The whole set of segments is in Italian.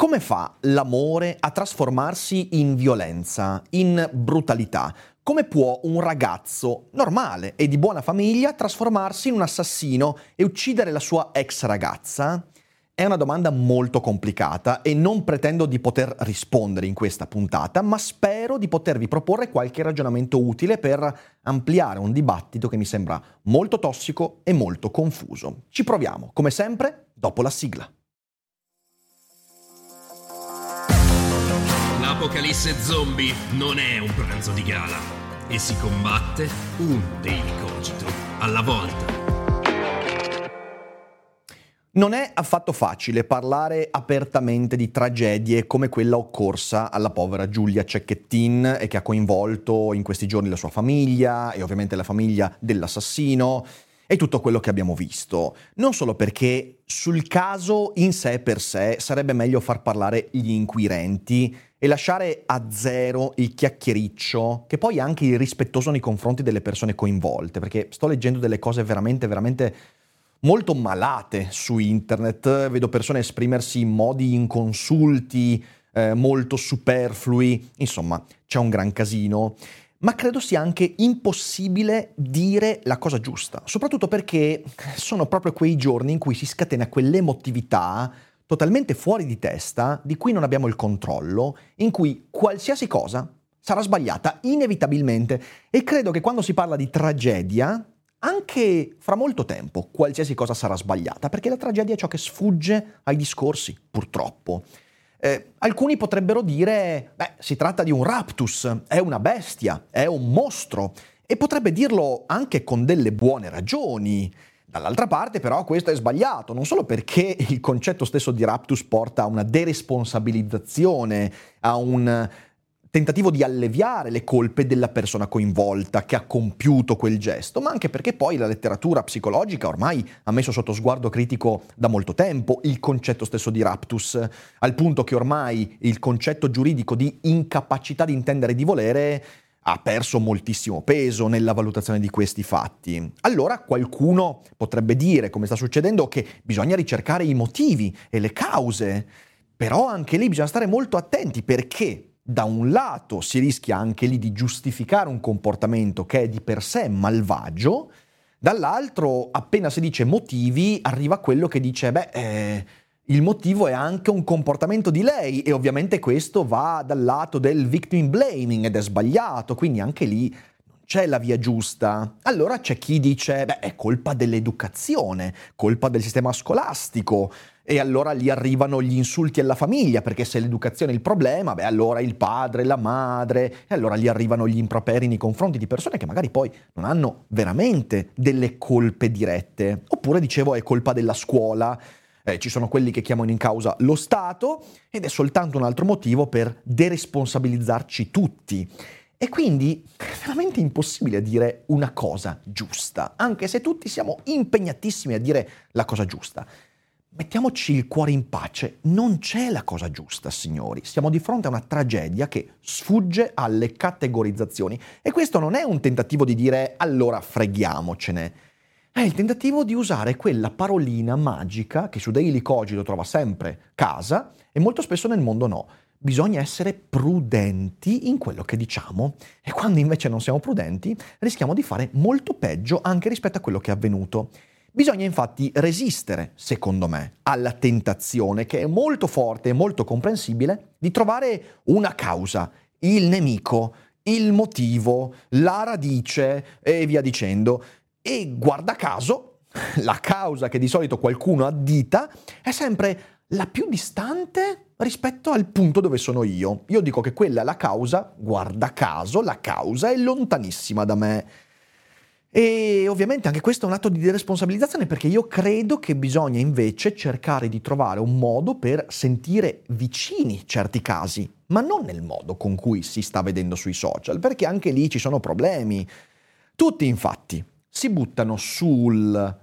Come fa l'amore a trasformarsi in violenza, in brutalità? Come può un ragazzo normale e di buona famiglia trasformarsi in un assassino e uccidere la sua ex ragazza? È una domanda molto complicata e non pretendo di poter rispondere in questa puntata, ma spero di potervi proporre qualche ragionamento utile per ampliare un dibattito che mi sembra molto tossico e molto confuso. Ci proviamo, come sempre, dopo la sigla. L'apocalisse zombie non è un pranzo di gala e si combatte un daily cogito alla volta. Non è affatto facile parlare apertamente di tragedie come quella occorsa alla povera Giulia Cecchettin e che ha coinvolto in questi giorni la sua famiglia e ovviamente la famiglia dell'assassino e tutto quello che abbiamo visto. Non solo perché sul caso in sé per sé sarebbe meglio far parlare gli inquirenti e lasciare a zero il chiacchiericcio, che poi è anche irrispettoso nei confronti delle persone coinvolte, perché sto leggendo delle cose veramente, veramente molto malate su internet, vedo persone esprimersi in modi inconsulti, eh, molto superflui, insomma c'è un gran casino ma credo sia anche impossibile dire la cosa giusta, soprattutto perché sono proprio quei giorni in cui si scatena quell'emotività totalmente fuori di testa, di cui non abbiamo il controllo, in cui qualsiasi cosa sarà sbagliata inevitabilmente e credo che quando si parla di tragedia, anche fra molto tempo, qualsiasi cosa sarà sbagliata, perché la tragedia è ciò che sfugge ai discorsi, purtroppo. Eh, alcuni potrebbero dire, beh, si tratta di un raptus, è una bestia, è un mostro, e potrebbe dirlo anche con delle buone ragioni. Dall'altra parte però questo è sbagliato, non solo perché il concetto stesso di raptus porta a una deresponsabilizzazione, a un tentativo di alleviare le colpe della persona coinvolta che ha compiuto quel gesto, ma anche perché poi la letteratura psicologica ormai ha messo sotto sguardo critico da molto tempo il concetto stesso di raptus, al punto che ormai il concetto giuridico di incapacità di intendere e di volere ha perso moltissimo peso nella valutazione di questi fatti. Allora qualcuno potrebbe dire, come sta succedendo, che bisogna ricercare i motivi e le cause, però anche lì bisogna stare molto attenti perché da un lato si rischia anche lì di giustificare un comportamento che è di per sé malvagio, dall'altro appena si dice motivi arriva quello che dice beh eh, il motivo è anche un comportamento di lei e ovviamente questo va dal lato del victim blaming ed è sbagliato, quindi anche lì non c'è la via giusta. Allora c'è chi dice beh è colpa dell'educazione, colpa del sistema scolastico, e allora lì arrivano gli insulti alla famiglia, perché se l'educazione è il problema, beh allora il padre, la madre, e allora lì arrivano gli improperi nei confronti di persone che magari poi non hanno veramente delle colpe dirette. Oppure dicevo è colpa della scuola, eh, ci sono quelli che chiamano in causa lo Stato ed è soltanto un altro motivo per deresponsabilizzarci tutti. E quindi è veramente impossibile dire una cosa giusta, anche se tutti siamo impegnatissimi a dire la cosa giusta. Mettiamoci il cuore in pace, non c'è la cosa giusta, signori. Siamo di fronte a una tragedia che sfugge alle categorizzazioni. E questo non è un tentativo di dire allora freghiamocene. È il tentativo di usare quella parolina magica che su Daily Cogito trova sempre casa e molto spesso nel mondo no. Bisogna essere prudenti in quello che diciamo e quando invece non siamo prudenti rischiamo di fare molto peggio anche rispetto a quello che è avvenuto. Bisogna infatti resistere, secondo me, alla tentazione, che è molto forte e molto comprensibile, di trovare una causa, il nemico, il motivo, la radice e via dicendo. E guarda caso, la causa che di solito qualcuno addita è sempre la più distante rispetto al punto dove sono io. Io dico che quella è la causa, guarda caso, la causa è lontanissima da me. E ovviamente anche questo è un atto di deresponsabilizzazione perché io credo che bisogna invece cercare di trovare un modo per sentire vicini certi casi, ma non nel modo con cui si sta vedendo sui social, perché anche lì ci sono problemi. Tutti infatti si buttano sul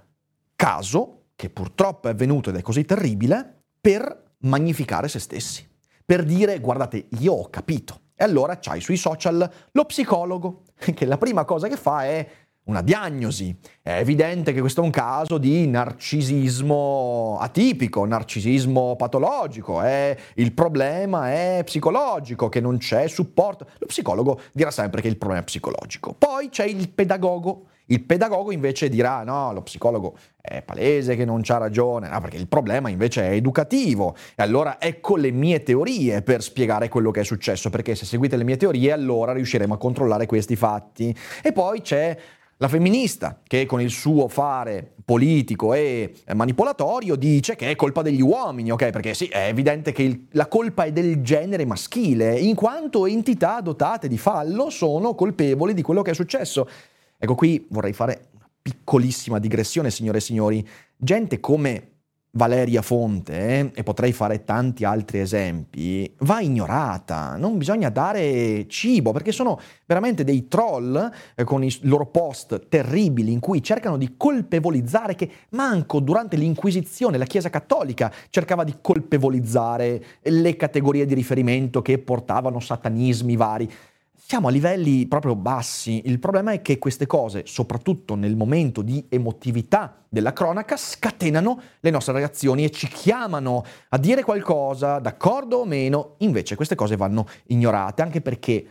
caso, che purtroppo è avvenuto ed è così terribile, per magnificare se stessi, per dire guardate io ho capito. E allora c'hai sui social lo psicologo, che la prima cosa che fa è una diagnosi. È evidente che questo è un caso di narcisismo atipico, narcisismo patologico, è, il problema è psicologico, che non c'è supporto. Lo psicologo dirà sempre che il problema è psicologico. Poi c'è il pedagogo. Il pedagogo invece dirà no, lo psicologo è palese che non c'ha ragione, no, perché il problema invece è educativo. E allora ecco le mie teorie per spiegare quello che è successo, perché se seguite le mie teorie allora riusciremo a controllare questi fatti. E poi c'è la femminista, che con il suo fare politico e manipolatorio dice che è colpa degli uomini, ok? Perché sì, è evidente che il, la colpa è del genere maschile, in quanto entità dotate di fallo sono colpevoli di quello che è successo. Ecco qui vorrei fare una piccolissima digressione, signore e signori. Gente come Valeria Fonte, e potrei fare tanti altri esempi, va ignorata, non bisogna dare cibo perché sono veramente dei troll eh, con i loro post terribili in cui cercano di colpevolizzare che manco durante l'Inquisizione la Chiesa Cattolica cercava di colpevolizzare le categorie di riferimento che portavano satanismi vari siamo a livelli proprio bassi. Il problema è che queste cose, soprattutto nel momento di emotività della cronaca, scatenano le nostre reazioni e ci chiamano a dire qualcosa, d'accordo o meno. Invece queste cose vanno ignorate, anche perché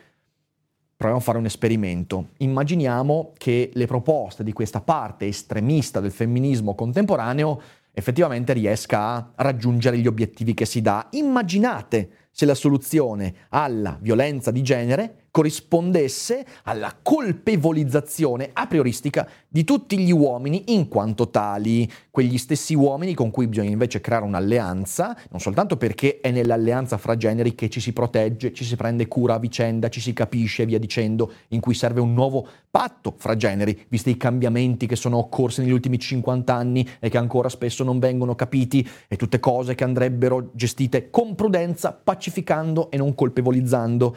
proviamo a fare un esperimento. Immaginiamo che le proposte di questa parte estremista del femminismo contemporaneo effettivamente riesca a raggiungere gli obiettivi che si dà. Immaginate se la soluzione alla violenza di genere corrispondesse alla colpevolizzazione a prioristica di tutti gli uomini in quanto tali, quegli stessi uomini con cui bisogna invece creare un'alleanza, non soltanto perché è nell'alleanza fra generi che ci si protegge, ci si prende cura a vicenda, ci si capisce e via dicendo, in cui serve un nuovo patto fra generi, visti i cambiamenti che sono occorsi negli ultimi 50 anni e che ancora spesso non vengono capiti, e tutte cose che andrebbero gestite con prudenza, pacificando e non colpevolizzando.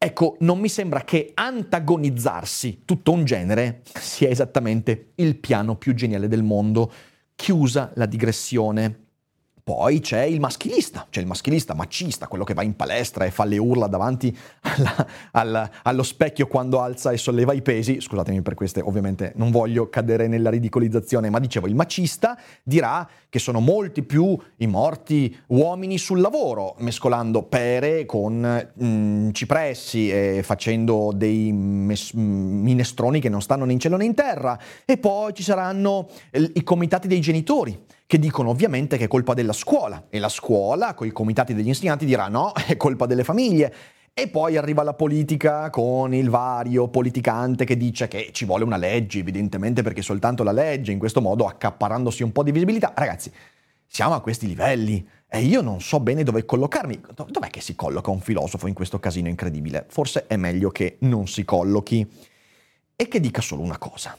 Ecco, non mi sembra che antagonizzarsi tutto un genere sia esattamente il piano più geniale del mondo. Chiusa la digressione. Poi c'è il maschilista, c'è il maschilista macista, quello che va in palestra e fa le urla davanti alla, alla, allo specchio quando alza e solleva i pesi. Scusatemi per queste, ovviamente non voglio cadere nella ridicolizzazione, ma dicevo, il macista dirà che sono molti più i morti uomini sul lavoro, mescolando pere con mm, cipressi e facendo dei mes- minestroni che non stanno né in cielo né in terra. E poi ci saranno eh, i comitati dei genitori che dicono ovviamente che è colpa della scuola e la scuola con i comitati degli insegnanti dirà no, è colpa delle famiglie. E poi arriva la politica con il vario politicante che dice che ci vuole una legge, evidentemente perché soltanto la legge, in questo modo accaparandosi un po' di visibilità. Ragazzi, siamo a questi livelli e io non so bene dove collocarmi. Dov'è che si colloca un filosofo in questo casino incredibile? Forse è meglio che non si collochi e che dica solo una cosa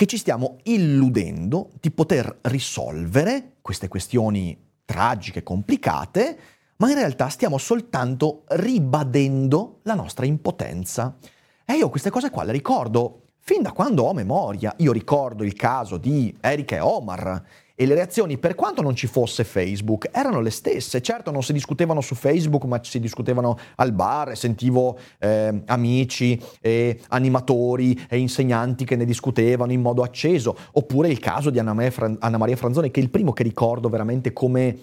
che ci stiamo illudendo di poter risolvere queste questioni tragiche, complicate, ma in realtà stiamo soltanto ribadendo la nostra impotenza. E io queste cose qua le ricordo fin da quando ho memoria. Io ricordo il caso di Erika e Omar e le reazioni, per quanto non ci fosse Facebook, erano le stesse. Certo non si discutevano su Facebook, ma si discutevano al bar sentivo eh, amici e animatori e insegnanti che ne discutevano in modo acceso. Oppure il caso di Anna Maria Franzoni, che è il primo che ricordo veramente come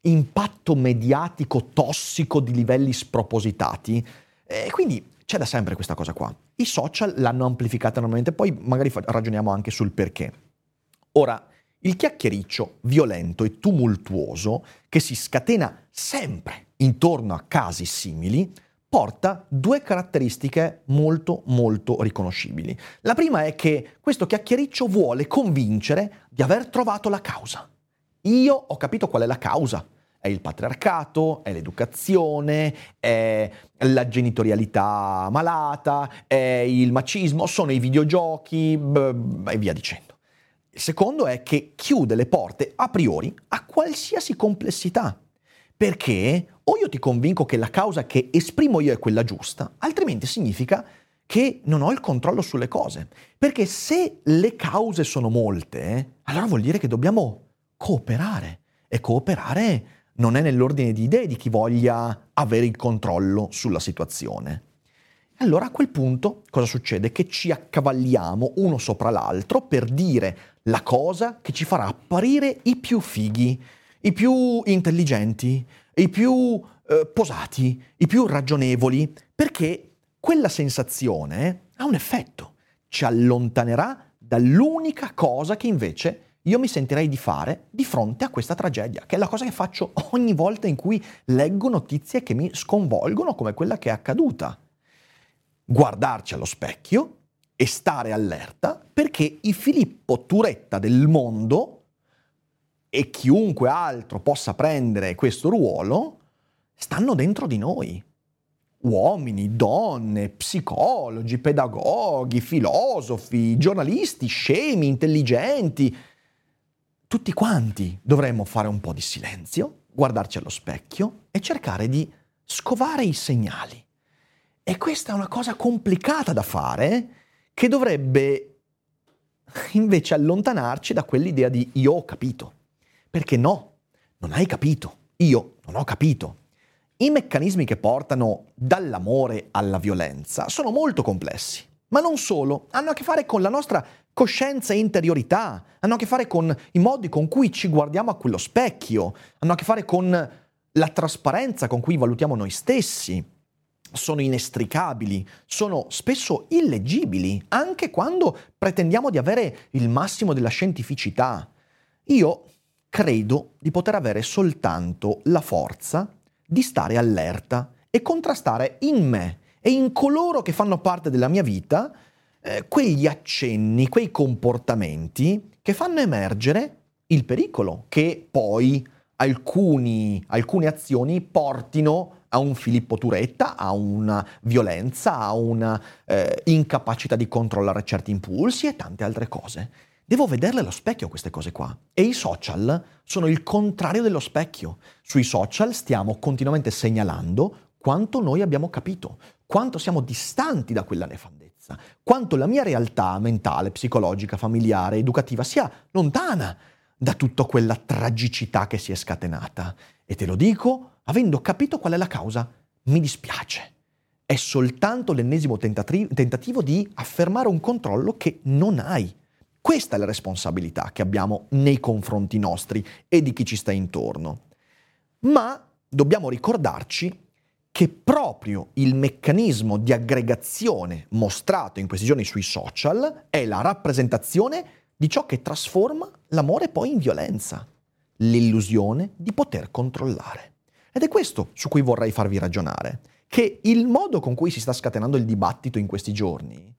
impatto mediatico tossico di livelli spropositati. E quindi c'è da sempre questa cosa qua. I social l'hanno amplificata enormemente, poi magari ragioniamo anche sul perché. Ora, il chiacchiericcio violento e tumultuoso che si scatena sempre intorno a casi simili porta due caratteristiche molto molto riconoscibili. La prima è che questo chiacchiericcio vuole convincere di aver trovato la causa. Io ho capito qual è la causa. è il patriarcato, è l'educazione, è la genitorialità malata, è il macismo, sono i videogiochi e via dicendo. Il secondo è che chiude le porte a priori a qualsiasi complessità, perché o io ti convinco che la causa che esprimo io è quella giusta, altrimenti significa che non ho il controllo sulle cose. Perché se le cause sono molte, allora vuol dire che dobbiamo cooperare. E cooperare non è nell'ordine di idee di chi voglia avere il controllo sulla situazione. Allora a quel punto cosa succede? Che ci accavalliamo uno sopra l'altro per dire la cosa che ci farà apparire i più fighi, i più intelligenti, i più eh, posati, i più ragionevoli, perché quella sensazione ha un effetto, ci allontanerà dall'unica cosa che invece io mi sentirei di fare di fronte a questa tragedia, che è la cosa che faccio ogni volta in cui leggo notizie che mi sconvolgono come quella che è accaduta. Guardarci allo specchio e stare allerta perché i Filippo Turetta del mondo e chiunque altro possa prendere questo ruolo stanno dentro di noi. Uomini, donne, psicologi, pedagoghi, filosofi, giornalisti, scemi, intelligenti, tutti quanti dovremmo fare un po' di silenzio, guardarci allo specchio e cercare di scovare i segnali. E questa è una cosa complicata da fare che dovrebbe invece allontanarci da quell'idea di io ho capito. Perché no, non hai capito, io non ho capito. I meccanismi che portano dall'amore alla violenza sono molto complessi, ma non solo, hanno a che fare con la nostra coscienza e interiorità, hanno a che fare con i modi con cui ci guardiamo a quello specchio, hanno a che fare con la trasparenza con cui valutiamo noi stessi. Sono inestricabili, sono spesso illeggibili, anche quando pretendiamo di avere il massimo della scientificità. Io credo di poter avere soltanto la forza di stare allerta e contrastare in me e in coloro che fanno parte della mia vita eh, quegli accenni, quei comportamenti che fanno emergere il pericolo, che poi alcuni, alcune azioni portino a un Filippo Turetta, a una violenza, a una eh, incapacità di controllare certi impulsi e tante altre cose. Devo vederle allo specchio queste cose qua. E i social sono il contrario dello specchio. Sui social stiamo continuamente segnalando quanto noi abbiamo capito, quanto siamo distanti da quella nefandezza quanto la mia realtà mentale, psicologica, familiare, educativa sia lontana da tutta quella tragicità che si è scatenata. E te lo dico avendo capito qual è la causa. Mi dispiace. È soltanto l'ennesimo tentati- tentativo di affermare un controllo che non hai. Questa è la responsabilità che abbiamo nei confronti nostri e di chi ci sta intorno. Ma dobbiamo ricordarci che proprio il meccanismo di aggregazione mostrato in questi giorni sui social è la rappresentazione di ciò che trasforma l'amore poi in violenza, l'illusione di poter controllare. Ed è questo su cui vorrei farvi ragionare, che il modo con cui si sta scatenando il dibattito in questi giorni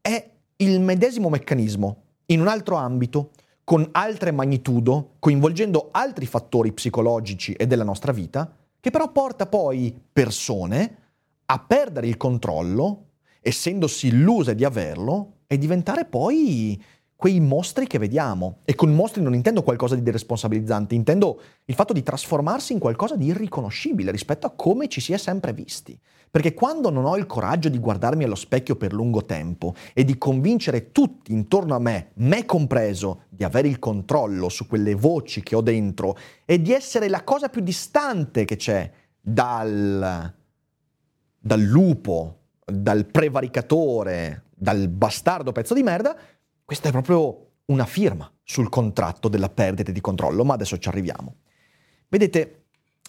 è il medesimo meccanismo in un altro ambito, con altre magnitudo, coinvolgendo altri fattori psicologici e della nostra vita, che però porta poi persone a perdere il controllo, essendosi illuse di averlo, e diventare poi quei mostri che vediamo. E con mostri non intendo qualcosa di deresponsabilizzante, intendo il fatto di trasformarsi in qualcosa di irriconoscibile rispetto a come ci si è sempre visti. Perché quando non ho il coraggio di guardarmi allo specchio per lungo tempo e di convincere tutti intorno a me, me compreso, di avere il controllo su quelle voci che ho dentro e di essere la cosa più distante che c'è dal, dal lupo, dal prevaricatore, dal bastardo pezzo di merda, questa è proprio una firma sul contratto della perdita di controllo, ma adesso ci arriviamo. Vedete,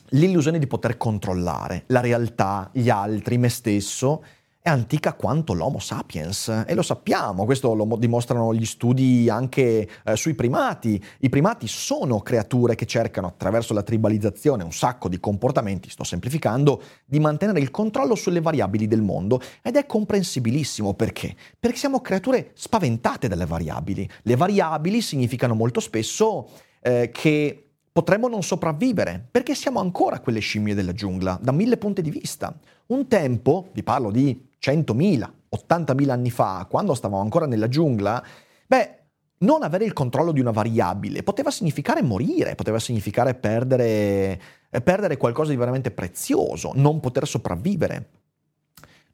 l'illusione di poter controllare la realtà, gli altri, me stesso, è antica quanto l'Homo sapiens e lo sappiamo, questo lo dimostrano gli studi anche eh, sui primati. I primati sono creature che cercano attraverso la tribalizzazione un sacco di comportamenti, sto semplificando, di mantenere il controllo sulle variabili del mondo ed è comprensibilissimo perché? Perché siamo creature spaventate dalle variabili. Le variabili significano molto spesso eh, che potremmo non sopravvivere, perché siamo ancora quelle scimmie della giungla, da mille punti di vista. Un tempo, vi parlo di 100.000, 80.000 anni fa, quando stavamo ancora nella giungla, beh, non avere il controllo di una variabile poteva significare morire, poteva significare perdere, eh, perdere qualcosa di veramente prezioso, non poter sopravvivere.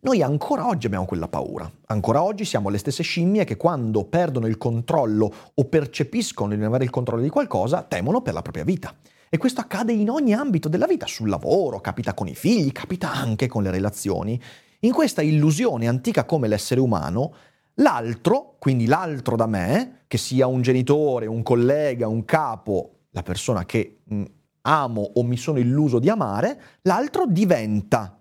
Noi ancora oggi abbiamo quella paura. Ancora oggi siamo le stesse scimmie che quando perdono il controllo o percepiscono di non avere il controllo di qualcosa, temono per la propria vita. E questo accade in ogni ambito della vita, sul lavoro, capita con i figli, capita anche con le relazioni. In questa illusione antica come l'essere umano, l'altro, quindi l'altro da me, che sia un genitore, un collega, un capo, la persona che mh, amo o mi sono illuso di amare, l'altro diventa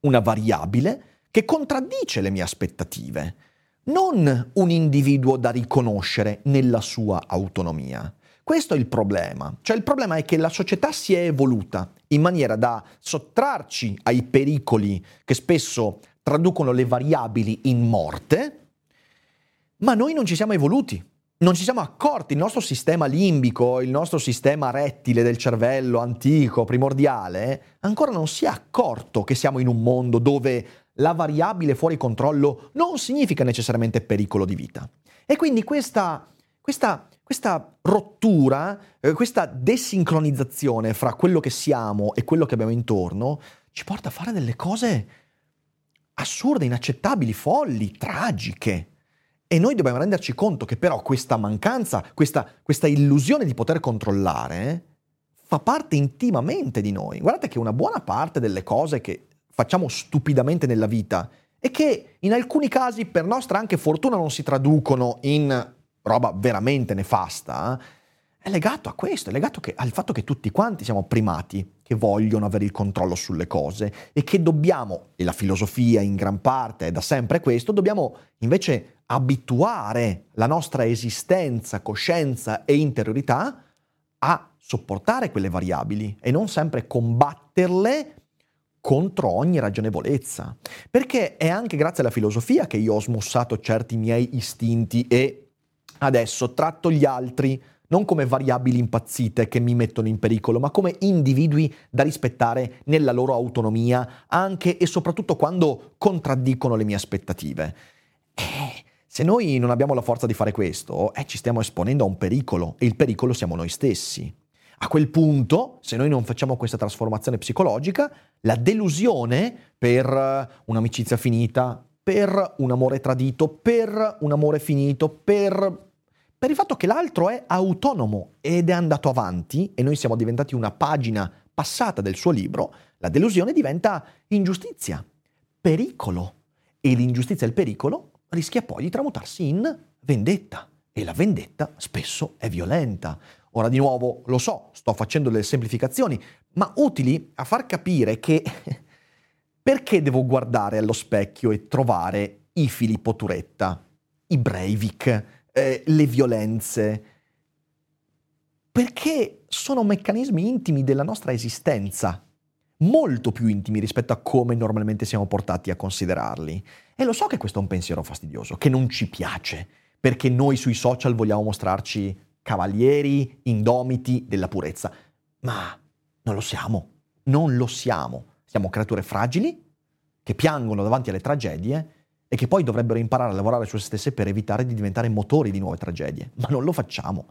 una variabile che contraddice le mie aspettative, non un individuo da riconoscere nella sua autonomia. Questo è il problema. Cioè il problema è che la società si è evoluta in maniera da sottrarci ai pericoli che spesso traducono le variabili in morte, ma noi non ci siamo evoluti non ci siamo accorti, il nostro sistema limbico, il nostro sistema rettile del cervello antico, primordiale, ancora non si è accorto che siamo in un mondo dove la variabile fuori controllo non significa necessariamente pericolo di vita. E quindi questa, questa, questa rottura, eh, questa desincronizzazione fra quello che siamo e quello che abbiamo intorno, ci porta a fare delle cose assurde, inaccettabili, folli, tragiche. E noi dobbiamo renderci conto che però questa mancanza, questa, questa illusione di poter controllare, fa parte intimamente di noi. Guardate che una buona parte delle cose che facciamo stupidamente nella vita e che in alcuni casi per nostra anche fortuna non si traducono in roba veramente nefasta, è legato a questo, è legato che, al fatto che tutti quanti siamo primati che vogliono avere il controllo sulle cose e che dobbiamo, e la filosofia in gran parte è da sempre questo, dobbiamo invece abituare la nostra esistenza, coscienza e interiorità a sopportare quelle variabili e non sempre combatterle contro ogni ragionevolezza. Perché è anche grazie alla filosofia che io ho smussato certi miei istinti e adesso tratto gli altri non come variabili impazzite che mi mettono in pericolo, ma come individui da rispettare nella loro autonomia, anche e soprattutto quando contraddicono le mie aspettative. Eh, se noi non abbiamo la forza di fare questo, eh, ci stiamo esponendo a un pericolo e il pericolo siamo noi stessi. A quel punto, se noi non facciamo questa trasformazione psicologica, la delusione per un'amicizia finita, per un amore tradito, per un amore finito, per per il fatto che l'altro è autonomo ed è andato avanti e noi siamo diventati una pagina passata del suo libro, la delusione diventa ingiustizia, pericolo. E l'ingiustizia e il pericolo rischia poi di tramutarsi in vendetta. E la vendetta spesso è violenta. Ora di nuovo, lo so, sto facendo delle semplificazioni, ma utili a far capire che perché devo guardare allo specchio e trovare i Filippo Turetta, i Breivik, eh, le violenze, perché sono meccanismi intimi della nostra esistenza, molto più intimi rispetto a come normalmente siamo portati a considerarli. E lo so che questo è un pensiero fastidioso, che non ci piace, perché noi sui social vogliamo mostrarci cavalieri indomiti della purezza, ma non lo siamo, non lo siamo. Siamo creature fragili che piangono davanti alle tragedie e che poi dovrebbero imparare a lavorare su se stesse per evitare di diventare motori di nuove tragedie, ma non lo facciamo.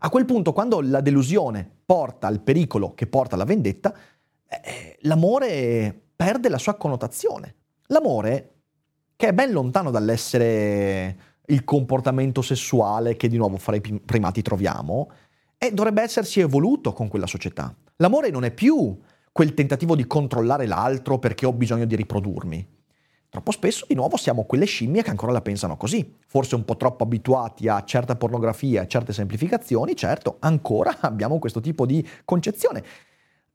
A quel punto, quando la delusione porta al pericolo che porta alla vendetta, eh, l'amore perde la sua connotazione. L'amore, che è ben lontano dall'essere il comportamento sessuale che di nuovo fra i primati troviamo, e dovrebbe essersi evoluto con quella società. L'amore non è più quel tentativo di controllare l'altro perché ho bisogno di riprodurmi. Troppo spesso di nuovo siamo quelle scimmie che ancora la pensano così, forse un po' troppo abituati a certa pornografia, a certe semplificazioni, certo, ancora abbiamo questo tipo di concezione.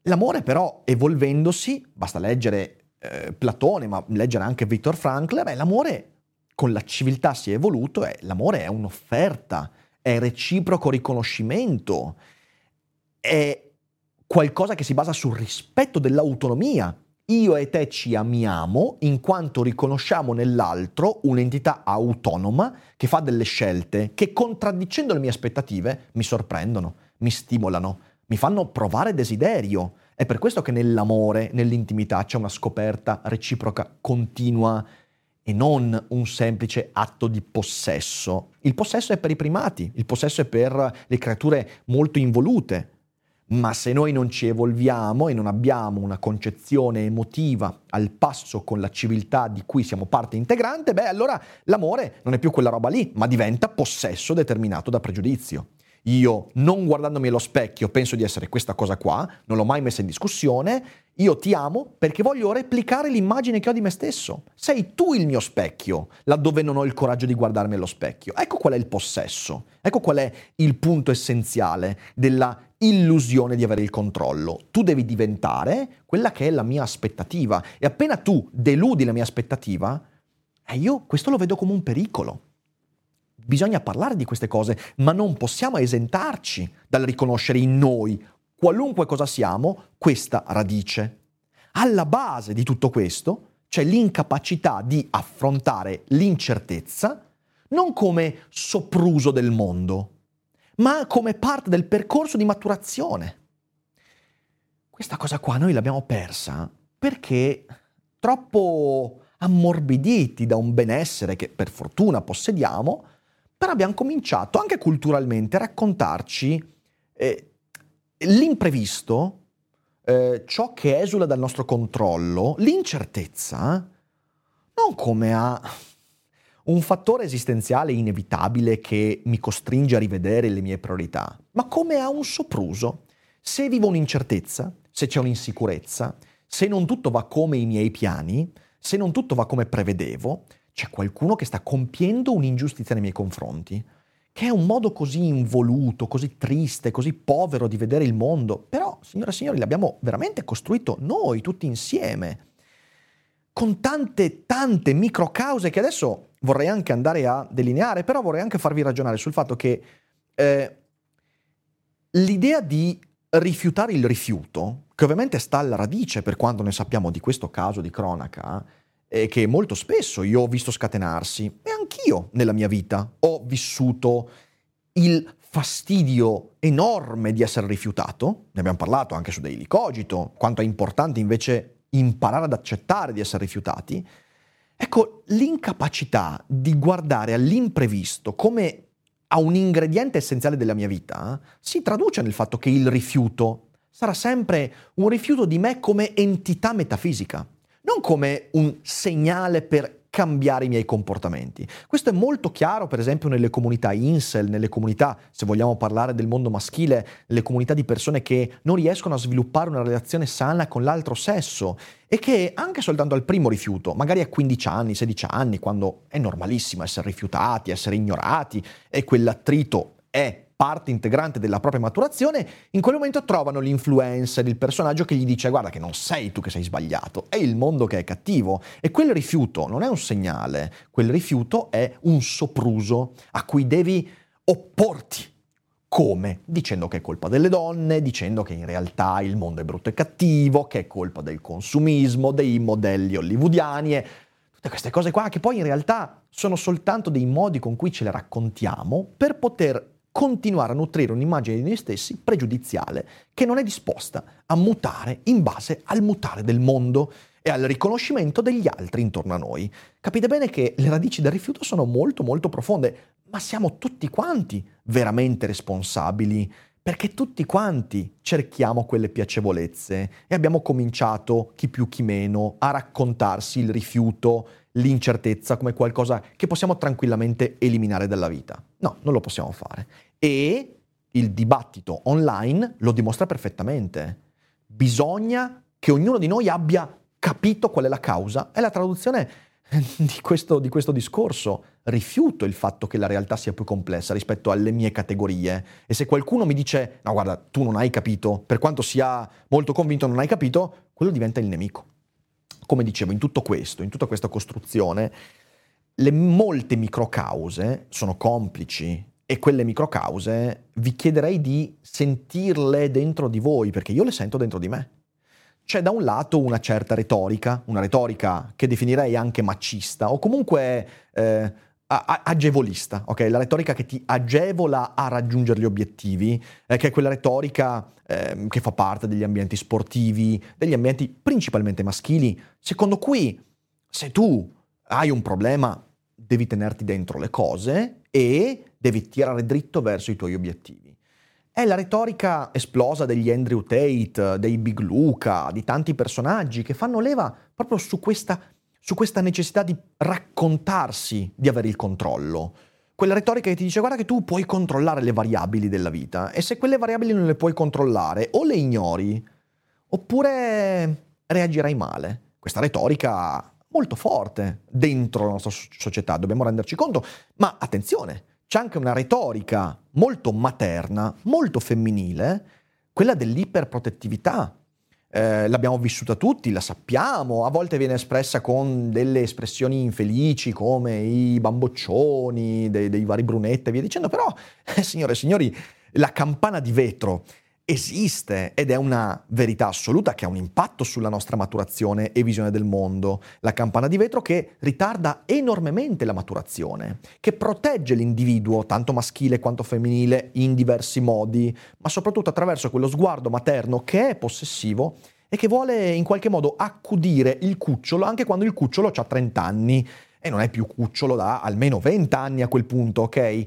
L'amore però evolvendosi, basta leggere eh, Platone, ma leggere anche Viktor Frankl, beh, l'amore con la civiltà si è evoluto e l'amore è un'offerta, è reciproco riconoscimento, è qualcosa che si basa sul rispetto dell'autonomia io e te ci amiamo in quanto riconosciamo nell'altro un'entità autonoma che fa delle scelte che contraddicendo le mie aspettative mi sorprendono, mi stimolano, mi fanno provare desiderio. È per questo che nell'amore, nell'intimità c'è una scoperta reciproca continua e non un semplice atto di possesso. Il possesso è per i primati, il possesso è per le creature molto involute. Ma se noi non ci evolviamo e non abbiamo una concezione emotiva al passo con la civiltà di cui siamo parte integrante, beh allora l'amore non è più quella roba lì, ma diventa possesso determinato da pregiudizio. Io, non guardandomi allo specchio, penso di essere questa cosa qua, non l'ho mai messa in discussione, io ti amo perché voglio replicare l'immagine che ho di me stesso. Sei tu il mio specchio, laddove non ho il coraggio di guardarmi allo specchio. Ecco qual è il possesso, ecco qual è il punto essenziale della illusione di avere il controllo. Tu devi diventare quella che è la mia aspettativa e appena tu deludi la mia aspettativa, eh, io questo lo vedo come un pericolo. Bisogna parlare di queste cose, ma non possiamo esentarci dal riconoscere in noi, qualunque cosa siamo, questa radice. Alla base di tutto questo c'è l'incapacità di affrontare l'incertezza non come sopruso del mondo, ma come parte del percorso di maturazione. Questa cosa qua noi l'abbiamo persa perché troppo ammorbiditi da un benessere che per fortuna possediamo, però abbiamo cominciato anche culturalmente a raccontarci eh, l'imprevisto, eh, ciò che esula dal nostro controllo, l'incertezza, non come a un fattore esistenziale inevitabile che mi costringe a rivedere le mie priorità, ma come a un sopruso. Se vivo un'incertezza, se c'è un'insicurezza, se non tutto va come i miei piani, se non tutto va come prevedevo, c'è qualcuno che sta compiendo un'ingiustizia nei miei confronti, che è un modo così involuto, così triste, così povero di vedere il mondo. Però, signore e signori, l'abbiamo veramente costruito noi tutti insieme, con tante, tante microcause che adesso vorrei anche andare a delineare, però vorrei anche farvi ragionare sul fatto che eh, l'idea di rifiutare il rifiuto, che ovviamente sta alla radice per quanto ne sappiamo di questo caso di cronaca, e che molto spesso io ho visto scatenarsi, e anch'io nella mia vita ho vissuto il fastidio enorme di essere rifiutato, ne abbiamo parlato anche su Daily Cogito, quanto è importante invece imparare ad accettare di essere rifiutati, Ecco, l'incapacità di guardare all'imprevisto come a un ingrediente essenziale della mia vita si traduce nel fatto che il rifiuto sarà sempre un rifiuto di me come entità metafisica, non come un segnale per cambiare i miei comportamenti. Questo è molto chiaro, per esempio, nelle comunità incel, nelle comunità, se vogliamo parlare del mondo maschile, nelle comunità di persone che non riescono a sviluppare una relazione sana con l'altro sesso e che anche soltanto al primo rifiuto, magari a 15 anni, 16 anni, quando è normalissimo essere rifiutati, essere ignorati e quell'attrito è parte integrante della propria maturazione, in quel momento trovano l'influencer, il personaggio che gli dice guarda che non sei tu che sei sbagliato, è il mondo che è cattivo. E quel rifiuto non è un segnale, quel rifiuto è un sopruso a cui devi opporti. Come? Dicendo che è colpa delle donne, dicendo che in realtà il mondo è brutto e cattivo, che è colpa del consumismo, dei modelli hollywoodiani e tutte queste cose qua che poi in realtà sono soltanto dei modi con cui ce le raccontiamo per poter continuare a nutrire un'immagine di noi stessi pregiudiziale, che non è disposta a mutare in base al mutare del mondo e al riconoscimento degli altri intorno a noi. Capite bene che le radici del rifiuto sono molto molto profonde, ma siamo tutti quanti veramente responsabili perché tutti quanti cerchiamo quelle piacevolezze e abbiamo cominciato, chi più chi meno, a raccontarsi il rifiuto, l'incertezza come qualcosa che possiamo tranquillamente eliminare dalla vita. No, non lo possiamo fare. E il dibattito online lo dimostra perfettamente. Bisogna che ognuno di noi abbia capito qual è la causa e la traduzione di questo, di questo, discorso. Rifiuto il fatto che la realtà sia più complessa rispetto alle mie categorie. E se qualcuno mi dice, no guarda, tu non hai capito, per quanto sia molto convinto non hai capito, quello diventa il nemico come dicevo, in tutto questo, in tutta questa costruzione, le molte microcause sono complici e quelle microcause vi chiederei di sentirle dentro di voi, perché io le sento dentro di me. C'è da un lato una certa retorica, una retorica che definirei anche macista, o comunque eh, agevolista, ok? La retorica che ti agevola a raggiungere gli obiettivi, eh, che è quella retorica eh, che fa parte degli ambienti sportivi, degli ambienti principalmente maschili, secondo cui se tu hai un problema devi tenerti dentro le cose e devi tirare dritto verso i tuoi obiettivi. È la retorica esplosa degli Andrew Tate, dei Big Luca, di tanti personaggi che fanno leva proprio su questa su questa necessità di raccontarsi di avere il controllo. Quella retorica che ti dice guarda che tu puoi controllare le variabili della vita e se quelle variabili non le puoi controllare o le ignori oppure reagirai male. Questa retorica molto forte dentro la nostra società, dobbiamo renderci conto, ma attenzione, c'è anche una retorica molto materna, molto femminile, quella dell'iperprotettività, eh, l'abbiamo vissuta tutti, la sappiamo, a volte viene espressa con delle espressioni infelici come i bamboccioni, dei, dei vari brunetti e via dicendo, però, eh, signore e signori, la campana di vetro esiste ed è una verità assoluta che ha un impatto sulla nostra maturazione e visione del mondo. La campana di vetro che ritarda enormemente la maturazione, che protegge l'individuo, tanto maschile quanto femminile, in diversi modi, ma soprattutto attraverso quello sguardo materno che è possessivo e che vuole in qualche modo accudire il cucciolo anche quando il cucciolo ha 30 anni e non è più cucciolo da almeno 20 anni a quel punto, ok?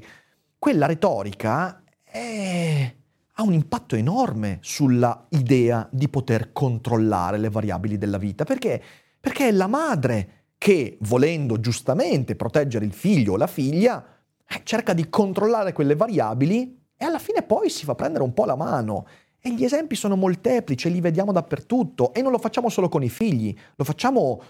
Quella retorica è ha un impatto enorme sulla idea di poter controllare le variabili della vita. Perché? Perché è la madre che, volendo giustamente proteggere il figlio o la figlia, eh, cerca di controllare quelle variabili e alla fine poi si fa prendere un po' la mano. E gli esempi sono molteplici, li vediamo dappertutto e non lo facciamo solo con i figli, lo facciamo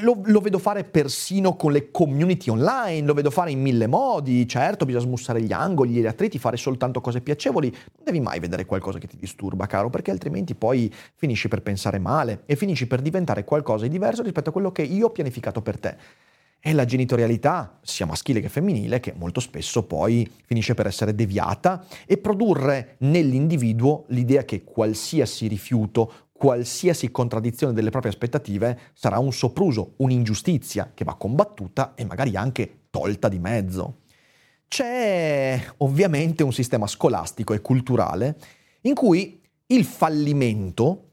lo, lo, vedo fare persino con le community online, lo vedo fare in mille modi. Certo, bisogna smussare gli angoli, gli attriti, fare soltanto cose piacevoli. Non devi mai vedere qualcosa che ti disturba, caro, perché altrimenti poi finisci per pensare male e finisci per diventare qualcosa di diverso rispetto a quello che io ho pianificato per te. È la genitorialità, sia maschile che femminile, che molto spesso poi finisce per essere deviata e produrre nell'individuo l'idea che qualsiasi rifiuto, qualsiasi contraddizione delle proprie aspettative sarà un sopruso, un'ingiustizia che va combattuta e magari anche tolta di mezzo. C'è ovviamente un sistema scolastico e culturale in cui il fallimento,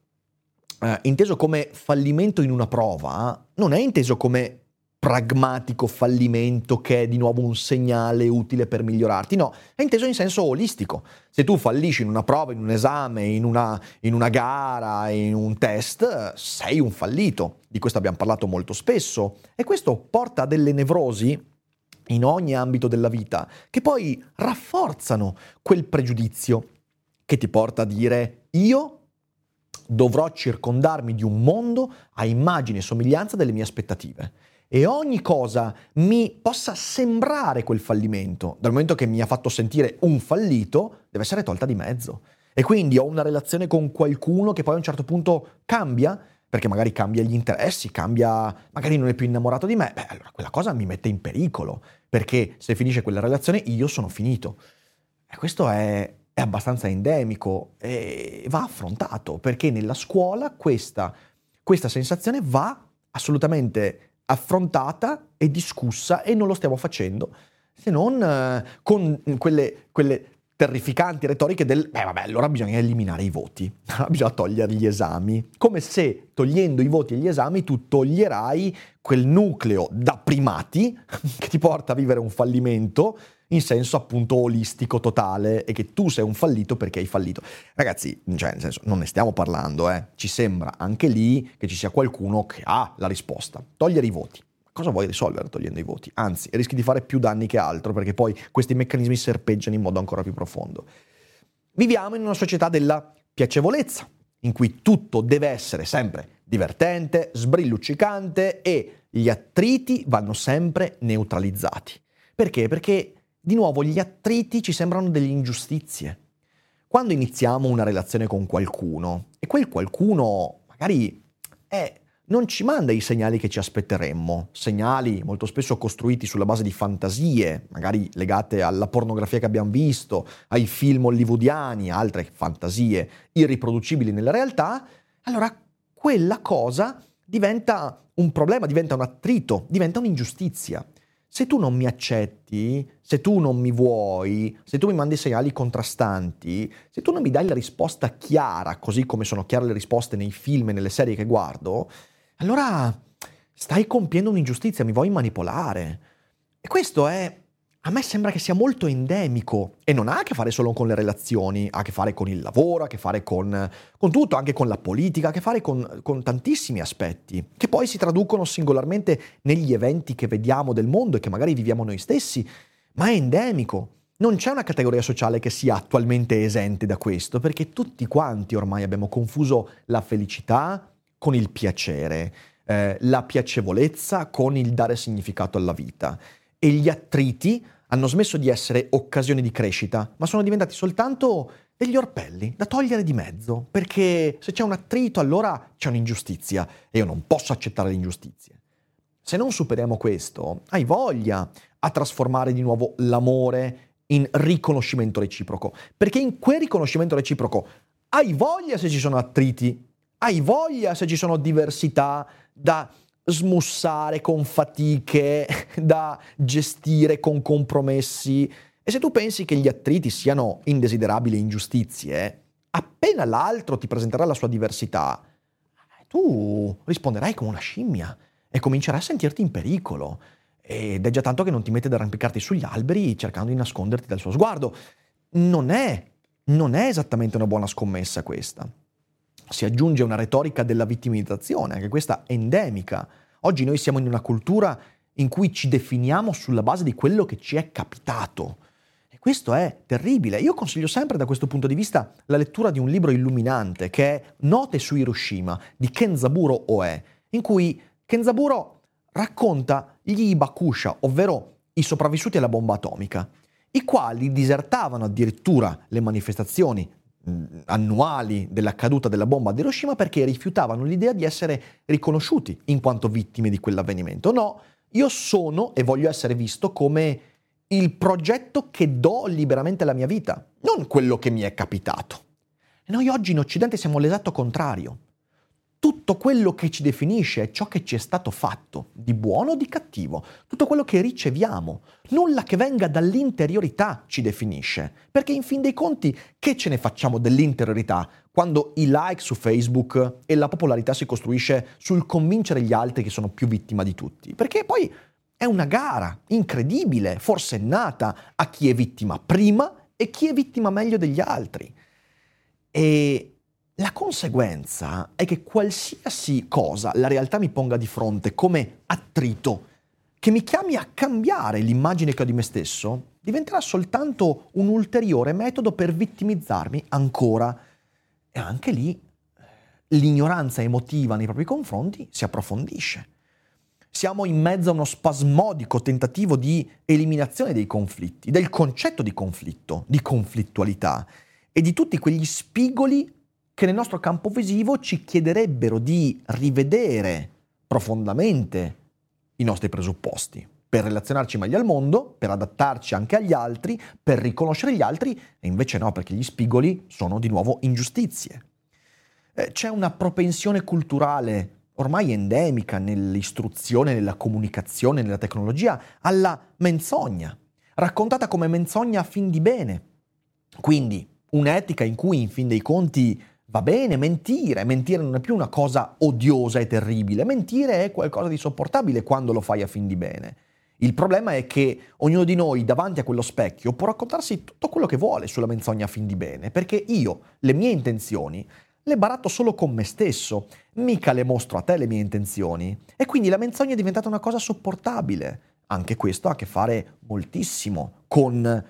eh, inteso come fallimento in una prova, non è inteso come pragmatico fallimento che è di nuovo un segnale utile per migliorarti, no, è inteso in senso olistico. Se tu fallisci in una prova, in un esame, in una, in una gara, in un test, sei un fallito. Di questo abbiamo parlato molto spesso e questo porta a delle nevrosi in ogni ambito della vita che poi rafforzano quel pregiudizio che ti porta a dire io dovrò circondarmi di un mondo a immagine e somiglianza delle mie aspettative e ogni cosa mi possa sembrare quel fallimento, dal momento che mi ha fatto sentire un fallito, deve essere tolta di mezzo. E quindi ho una relazione con qualcuno che poi a un certo punto cambia, perché magari cambia gli interessi, cambia, magari non è più innamorato di me, beh, allora quella cosa mi mette in pericolo, perché se finisce quella relazione io sono finito. E questo è, è abbastanza endemico e va affrontato, perché nella scuola questa, questa sensazione va assolutamente affrontata e discussa e non lo stiamo facendo se non eh, con quelle, quelle terrificanti retoriche del beh vabbè allora bisogna eliminare i voti, bisogna togliere gli esami, come se togliendo i voti e gli esami tu toglierai quel nucleo da primati che ti porta a vivere un fallimento in senso appunto olistico totale e che tu sei un fallito perché hai fallito. Ragazzi, cioè nel senso non ne stiamo parlando, eh. Ci sembra anche lì che ci sia qualcuno che ha la risposta. Togliere i voti. Cosa vuoi risolvere togliendo i voti? Anzi, rischi di fare più danni che altro perché poi questi meccanismi serpeggiano in modo ancora più profondo. Viviamo in una società della piacevolezza, in cui tutto deve essere sempre divertente, sbrilluccicante e gli attriti vanno sempre neutralizzati. Perché? Perché di nuovo gli attriti ci sembrano delle ingiustizie. Quando iniziamo una relazione con qualcuno e quel qualcuno magari è, non ci manda i segnali che ci aspetteremmo, segnali molto spesso costruiti sulla base di fantasie, magari legate alla pornografia che abbiamo visto, ai film hollywoodiani, altre fantasie irriproducibili nella realtà, allora quella cosa diventa un problema, diventa un attrito, diventa un'ingiustizia. Se tu non mi accetti, se tu non mi vuoi, se tu mi mandi segnali contrastanti, se tu non mi dai la risposta chiara, così come sono chiare le risposte nei film e nelle serie che guardo, allora stai compiendo un'ingiustizia, mi vuoi manipolare. E questo è a me sembra che sia molto endemico e non ha a che fare solo con le relazioni, ha a che fare con il lavoro, ha a che fare con, con tutto, anche con la politica, ha a che fare con, con, tantissimi aspetti, che poi si traducono singolarmente negli eventi che vediamo del mondo e che magari viviamo noi stessi, ma è endemico. Non c'è una categoria sociale che sia attualmente esente da questo, perché tutti quanti ormai abbiamo confuso la felicità con il piacere, eh, la piacevolezza con il dare significato alla vita e gli attriti hanno smesso di essere occasioni di crescita, ma sono diventati soltanto degli orpelli da togliere di mezzo, perché se c'è un attrito allora c'è un'ingiustizia e io non posso accettare le ingiustizie. Se non superiamo questo, hai voglia a trasformare di nuovo l'amore in riconoscimento reciproco, perché in quel riconoscimento reciproco hai voglia se ci sono attriti, hai voglia se ci sono diversità da smussare con fatiche, da gestire con compromessi. E se tu pensi che gli attriti siano indesiderabili ingiustizie, appena l'altro ti presenterà la sua diversità, tu risponderai come una scimmia e comincerai a sentirti in pericolo. Ed è già tanto che non ti mette ad arrampicarti sugli alberi cercando di nasconderti dal suo sguardo. Non è, non è esattamente una buona scommessa questa si aggiunge una retorica della vittimizzazione, anche questa endemica. Oggi noi siamo in una cultura in cui ci definiamo sulla base di quello che ci è capitato. E questo è terribile. Io consiglio sempre da questo punto di vista la lettura di un libro illuminante che è Note su Hiroshima di Kenzaburo Oe, in cui Kenzaburo racconta gli Ibakusha, ovvero i sopravvissuti alla bomba atomica, i quali disertavano addirittura le manifestazioni annuali della caduta della bomba ad Hiroshima perché rifiutavano l'idea di essere riconosciuti in quanto vittime di quell'avvenimento. No, io sono e voglio essere visto come il progetto che do liberamente alla mia vita, non quello che mi è capitato. Noi oggi in Occidente siamo l'esatto contrario tutto quello che ci definisce ciò che ci è stato fatto, di buono o di cattivo, tutto quello che riceviamo, nulla che venga dall'interiorità ci definisce, perché in fin dei conti che ce ne facciamo dell'interiorità quando i like su Facebook e la popolarità si costruisce sul convincere gli altri che sono più vittima di tutti? Perché poi è una gara incredibile, forse nata a chi è vittima prima e chi è vittima meglio degli altri. E la conseguenza è che qualsiasi cosa la realtà mi ponga di fronte come attrito, che mi chiami a cambiare l'immagine che ho di me stesso, diventerà soltanto un ulteriore metodo per vittimizzarmi ancora. E anche lì l'ignoranza emotiva nei propri confronti si approfondisce. Siamo in mezzo a uno spasmodico tentativo di eliminazione dei conflitti, del concetto di conflitto, di conflittualità e di tutti quegli spigoli che nel nostro campo visivo ci chiederebbero di rivedere profondamente i nostri presupposti per relazionarci meglio al mondo, per adattarci anche agli altri, per riconoscere gli altri, e invece no, perché gli spigoli sono di nuovo ingiustizie. Eh, c'è una propensione culturale ormai endemica nell'istruzione, nella comunicazione, nella tecnologia, alla menzogna, raccontata come menzogna a fin di bene. Quindi un'etica in cui in fin dei conti Va bene, mentire, mentire non è più una cosa odiosa e terribile, mentire è qualcosa di sopportabile quando lo fai a fin di bene. Il problema è che ognuno di noi davanti a quello specchio può raccontarsi tutto quello che vuole sulla menzogna a fin di bene, perché io le mie intenzioni le baratto solo con me stesso, mica le mostro a te le mie intenzioni. E quindi la menzogna è diventata una cosa sopportabile. Anche questo ha a che fare moltissimo con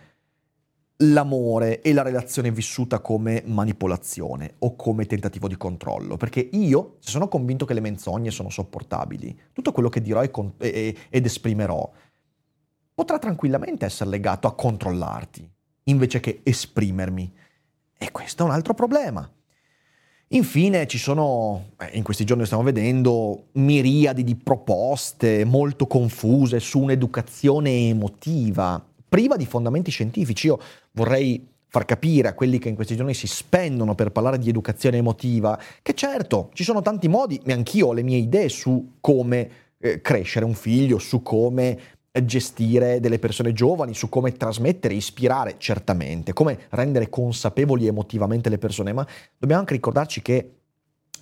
l'amore e la relazione vissuta come manipolazione o come tentativo di controllo, perché io, se sono convinto che le menzogne sono sopportabili, tutto quello che dirò con- e- ed esprimerò potrà tranquillamente essere legato a controllarti, invece che esprimermi. E questo è un altro problema. Infine ci sono, in questi giorni stiamo vedendo, miriadi di proposte molto confuse su un'educazione emotiva priva di fondamenti scientifici. Io vorrei far capire a quelli che in questi giorni si spendono per parlare di educazione emotiva che certo ci sono tanti modi, e anch'io ho le mie idee su come eh, crescere un figlio, su come gestire delle persone giovani, su come trasmettere, ispirare, certamente, come rendere consapevoli emotivamente le persone, ma dobbiamo anche ricordarci che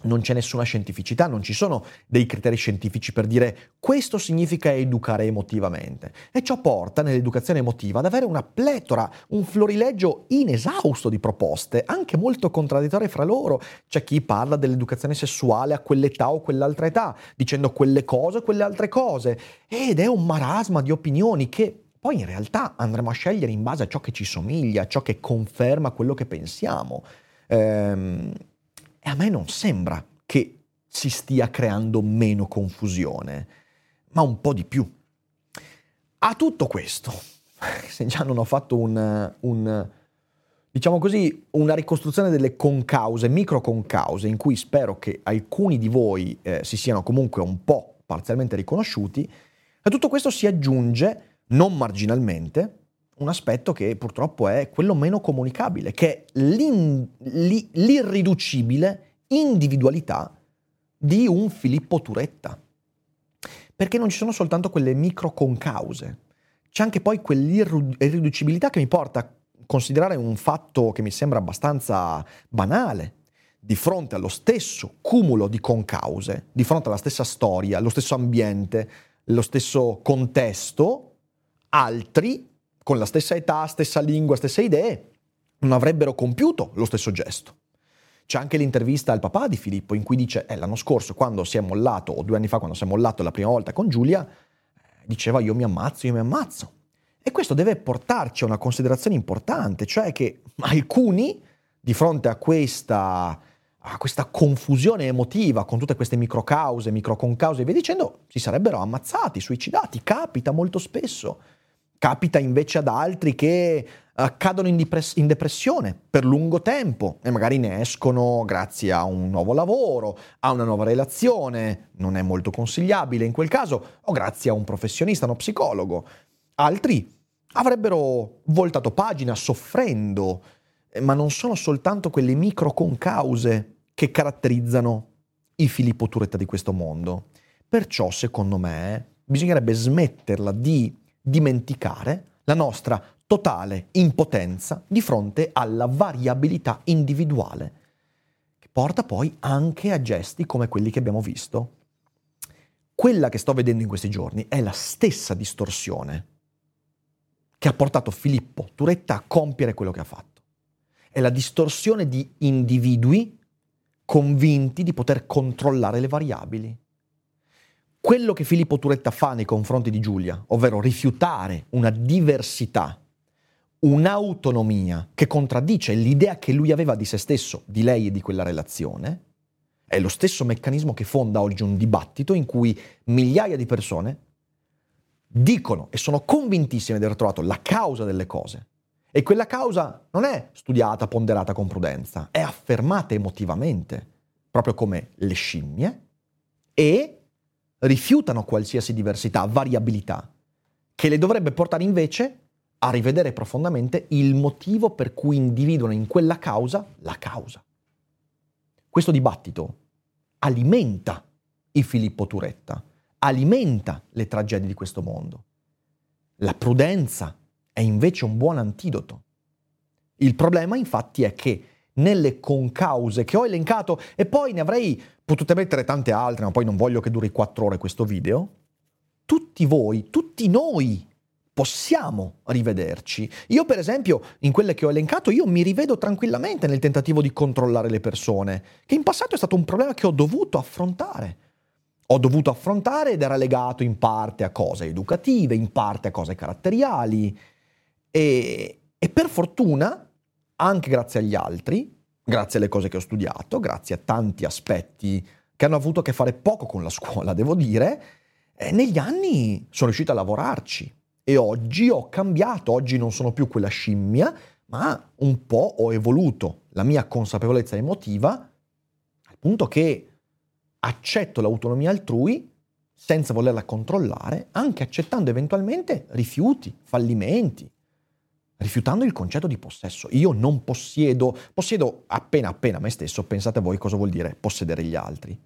non c'è nessuna scientificità, non ci sono dei criteri scientifici per dire questo significa educare emotivamente. E ciò porta nell'educazione emotiva ad avere una pletora, un florileggio inesausto di proposte, anche molto contraddittorie fra loro. C'è chi parla dell'educazione sessuale a quell'età o quell'altra età, dicendo quelle cose o quelle altre cose. Ed è un marasma di opinioni che poi in realtà andremo a scegliere in base a ciò che ci somiglia, a ciò che conferma quello che pensiamo. Ehm, e a me non sembra che si stia creando meno confusione, ma un po' di più. A tutto questo, se già non ho fatto un, un diciamo così, una ricostruzione delle concause, micro concause, in cui spero che alcuni di voi eh, si siano comunque un po' parzialmente riconosciuti, a tutto questo si aggiunge, non marginalmente, un aspetto che purtroppo è quello meno comunicabile, che è li, l'irriducibile individualità di un Filippo Turetta. Perché non ci sono soltanto quelle micro concause, c'è anche poi quell'irriducibilità che mi porta a considerare un fatto che mi sembra abbastanza banale. Di fronte allo stesso cumulo di concause, di fronte alla stessa storia, lo stesso ambiente, lo stesso contesto, altri con la stessa età, stessa lingua, stesse idee, non avrebbero compiuto lo stesso gesto. C'è anche l'intervista al papà di Filippo in cui dice, eh, l'anno scorso quando si è mollato, o due anni fa quando si è mollato la prima volta con Giulia, diceva io mi ammazzo, io mi ammazzo. E questo deve portarci a una considerazione importante, cioè che alcuni, di fronte a questa, a questa confusione emotiva con tutte queste microcause, microconcause e via dicendo, si sarebbero ammazzati, suicidati. Capita molto spesso. Capita invece ad altri che uh, cadono in, depress- in, depressione per lungo tempo e magari ne escono grazie a un nuovo lavoro, a una nuova relazione, non è molto consigliabile in quel caso, o grazie a un professionista, uno psicologo. Altri avrebbero voltato pagina soffrendo, eh, ma non sono soltanto quelle micro concause che caratterizzano i Filippo Turetta di questo mondo. Perciò, secondo me, bisognerebbe smetterla di dimenticare la nostra totale impotenza di fronte alla variabilità individuale, che porta poi anche a gesti come quelli che abbiamo visto. Quella che sto vedendo in questi giorni è la stessa distorsione che ha portato Filippo Turetta a compiere quello che ha fatto. È la distorsione di individui convinti di poter controllare le variabili quello che Filippo Turetta fa nei confronti di Giulia, ovvero rifiutare una diversità, un'autonomia che contraddice l'idea che lui aveva di se stesso, di lei e di quella relazione, è lo stesso meccanismo che fonda oggi un dibattito in cui migliaia di persone dicono e sono convintissime di aver trovato la causa delle cose. E quella causa non è studiata, ponderata con prudenza, è affermata emotivamente, proprio come le scimmie, e rifiutano qualsiasi diversità, variabilità, che le dovrebbe portare invece a rivedere profondamente il motivo per cui individuano in quella causa la causa. Questo dibattito alimenta i Filippo Turetta, alimenta le tragedie di questo mondo. La prudenza è invece un buon antidoto. Il problema infatti è che nelle concause che ho elencato e poi ne avrei potute mettere tante altre, ma poi non voglio che duri quattro ore questo video, tutti voi, tutti noi possiamo rivederci. Io per esempio, in quelle che ho elencato, io mi rivedo tranquillamente nel tentativo di controllare le persone, che in passato è stato un problema che ho dovuto affrontare. Ho dovuto affrontare ed era legato in parte a cose educative, in parte a cose caratteriali e, e per fortuna anche grazie agli altri, grazie alle cose che ho studiato, grazie a tanti aspetti che hanno avuto a che fare poco con la scuola, devo dire, e negli anni sono riuscito a lavorarci. E oggi ho cambiato, oggi non sono più quella scimmia, ma un po' ho evoluto la mia consapevolezza emotiva al punto che accetto l'autonomia altrui senza volerla controllare, anche accettando eventualmente rifiuti, fallimenti, rifiutando il concetto di possesso. Io non possiedo, possiedo appena appena me stesso, pensate voi cosa vuol dire possedere gli altri.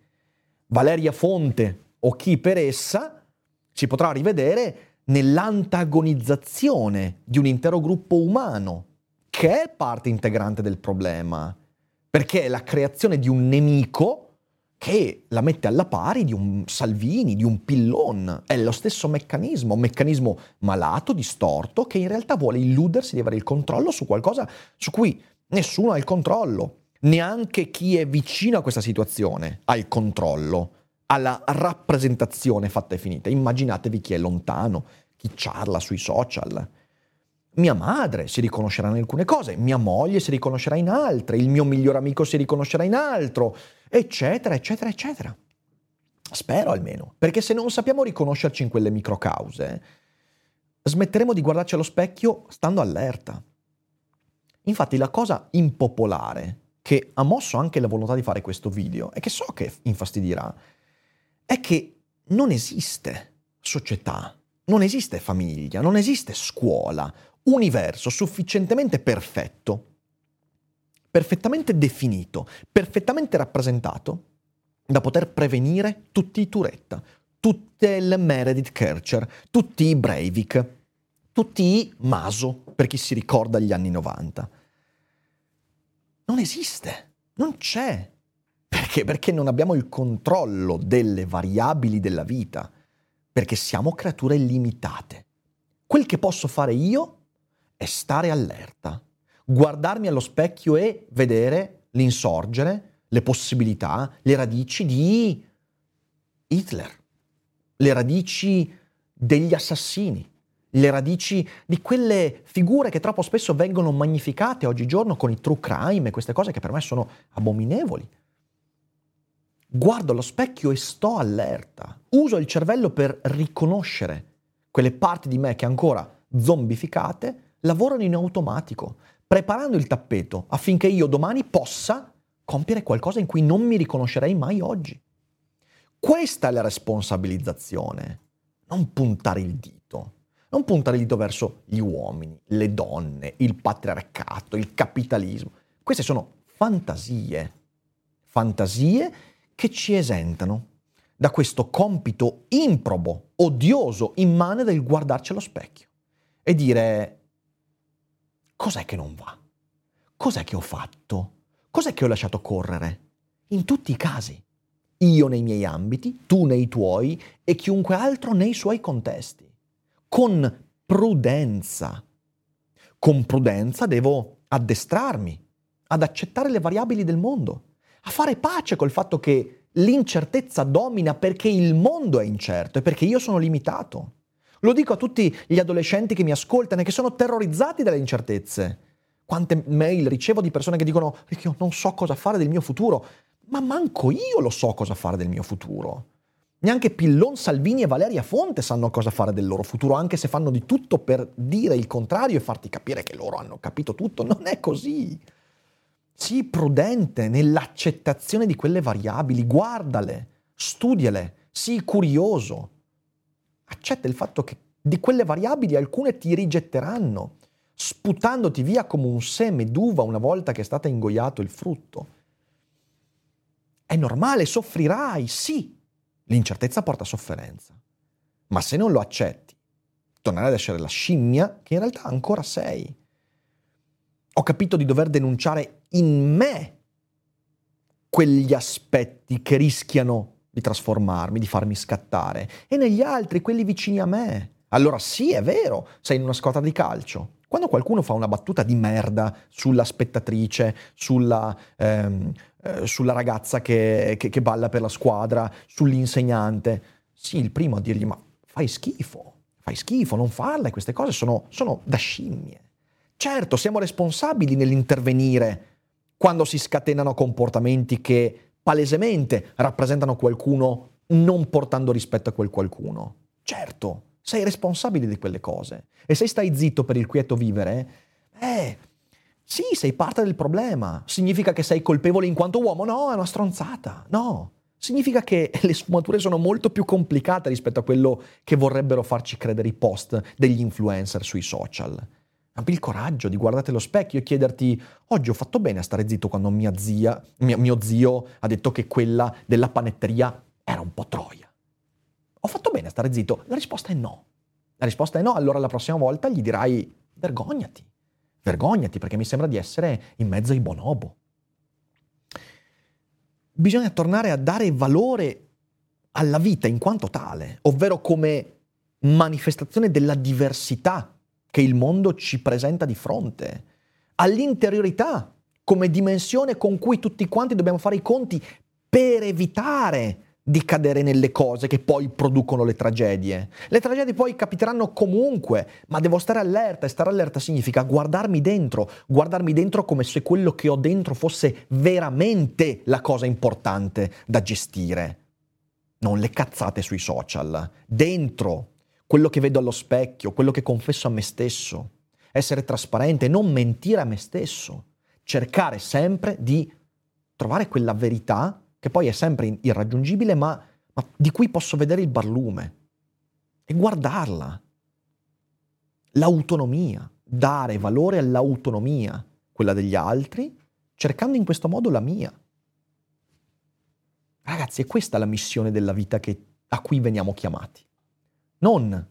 Valeria Fonte o chi per essa si potrà rivedere nell'antagonizzazione di un intero gruppo umano, che è parte integrante del problema, perché è la creazione di un nemico che la mette alla pari di un Salvini, di un Pillon. È lo stesso meccanismo, un meccanismo malato, distorto, che in realtà vuole illudersi di avere il controllo su qualcosa su cui nessuno ha il controllo. Neanche chi è vicino a questa situazione ha il controllo, alla rappresentazione fatta e finita. Immaginatevi chi è lontano, chi charla sui social. Mia madre si riconoscerà in alcune cose, mia moglie si riconoscerà in altre, il mio miglior amico si riconoscerà in altro, eccetera, eccetera, eccetera. Spero almeno, perché se non sappiamo riconoscerci in quelle microcause, smetteremo di guardarci allo specchio stando allerta. Infatti la cosa impopolare che ha mosso anche la volontà di fare questo video e che so che infastidirà, è che non esiste società, non esiste famiglia, non esiste scuola, universo sufficientemente perfetto, perfettamente definito, perfettamente rappresentato da poter prevenire tutti i Turetta, tutte le Meredith Kercher, tutti i Breivik, tutti i Maso, per chi si ricorda gli anni 90. Non esiste, non c'è. Perché? Perché non abbiamo il controllo delle variabili della vita, perché siamo creature limitate. Quel che posso fare io è stare allerta, guardarmi allo specchio e vedere l'insorgere, le possibilità, le radici di Hitler, le radici degli assassini, le radici di quelle figure che troppo spesso vengono magnificate oggigiorno con i true crime e queste cose che per me sono abominevoli. Guardo allo specchio e sto allerta. Uso il cervello per riconoscere quelle parti di me che ancora zombificate lavorano in automatico, preparando il tappeto affinché io domani possa compiere qualcosa in cui non mi riconoscerei mai oggi. Questa è la responsabilizzazione, non puntare il dito, non puntare il dito verso gli uomini, le donne, il patriarcato, il capitalismo. Queste sono fantasie, fantasie che ci esentano da questo compito improbo, odioso, immane del guardarci allo specchio e dire cos'è che non va? Cos'è che ho fatto? Cos'è che ho lasciato correre? In tutti i casi. Io nei miei ambiti, tu nei tuoi e chiunque altro nei suoi contesti. Con prudenza. Con prudenza devo addestrarmi ad accettare le variabili del mondo, a fare pace col fatto che l'incertezza domina perché il mondo è incerto e perché io sono limitato. Lo dico a tutti gli adolescenti che mi ascoltano e che sono terrorizzati dalle incertezze. Quante mail ricevo di persone che dicono io non so cosa fare del mio futuro, ma manco io lo so cosa fare del mio futuro. Neanche Pillon, Salvini e Valeria Fonte sanno cosa fare del loro futuro, anche se fanno di tutto per dire il contrario e farti capire che loro hanno capito tutto. Non è così. Sii prudente nell'accettazione di quelle variabili, guardale, studiale, sii curioso accetta il fatto che di quelle variabili alcune ti rigetteranno, sputandoti via come un seme d'uva una volta che è stato ingoiato il frutto. È normale, soffrirai, sì. L'incertezza porta sofferenza. Ma se non lo accetti, tornerai ad essere la scimmia che in realtà ancora sei. Ho capito di dover denunciare in me quegli aspetti che rischiano di trasformarmi, di farmi scattare, e negli altri, quelli vicini a me. Allora sì, è vero, sei in una squadra di calcio. Quando qualcuno fa una battuta di merda sulla spettatrice, sulla, ehm, eh, sulla ragazza che, che, che balla per la squadra, sull'insegnante, sì, il primo a dirgli ma fai schifo, fai schifo, non farle, queste cose sono, sono da scimmie. Certo, siamo responsabili nell'intervenire quando si scatenano comportamenti che palesemente rappresentano qualcuno non portando rispetto a quel qualcuno. Certo, sei responsabile di quelle cose. E se stai zitto per il quieto vivere, eh, sì, sei parte del problema. Significa che sei colpevole in quanto uomo? No, è una stronzata. No. Significa che le sfumature sono molto più complicate rispetto a quello che vorrebbero farci credere i post degli influencer sui social. Abbi il coraggio di guardarti allo specchio e chiederti: oggi ho fatto bene a stare zitto quando mia zia, mia, mio zio ha detto che quella della panetteria era un po' troia. Ho fatto bene a stare zitto? La risposta è no. La risposta è no, allora la prossima volta gli dirai vergognati, vergognati perché mi sembra di essere in mezzo ai bonobo. Bisogna tornare a dare valore alla vita in quanto tale, ovvero come manifestazione della diversità che il mondo ci presenta di fronte, all'interiorità come dimensione con cui tutti quanti dobbiamo fare i conti per evitare di cadere nelle cose che poi producono le tragedie. Le tragedie poi capiteranno comunque, ma devo stare allerta e stare allerta significa guardarmi dentro, guardarmi dentro come se quello che ho dentro fosse veramente la cosa importante da gestire. Non le cazzate sui social, dentro quello che vedo allo specchio, quello che confesso a me stesso, essere trasparente, non mentire a me stesso, cercare sempre di trovare quella verità che poi è sempre irraggiungibile, ma, ma di cui posso vedere il barlume e guardarla. L'autonomia, dare valore all'autonomia, quella degli altri, cercando in questo modo la mia. Ragazzi, è questa la missione della vita che, a cui veniamo chiamati. Non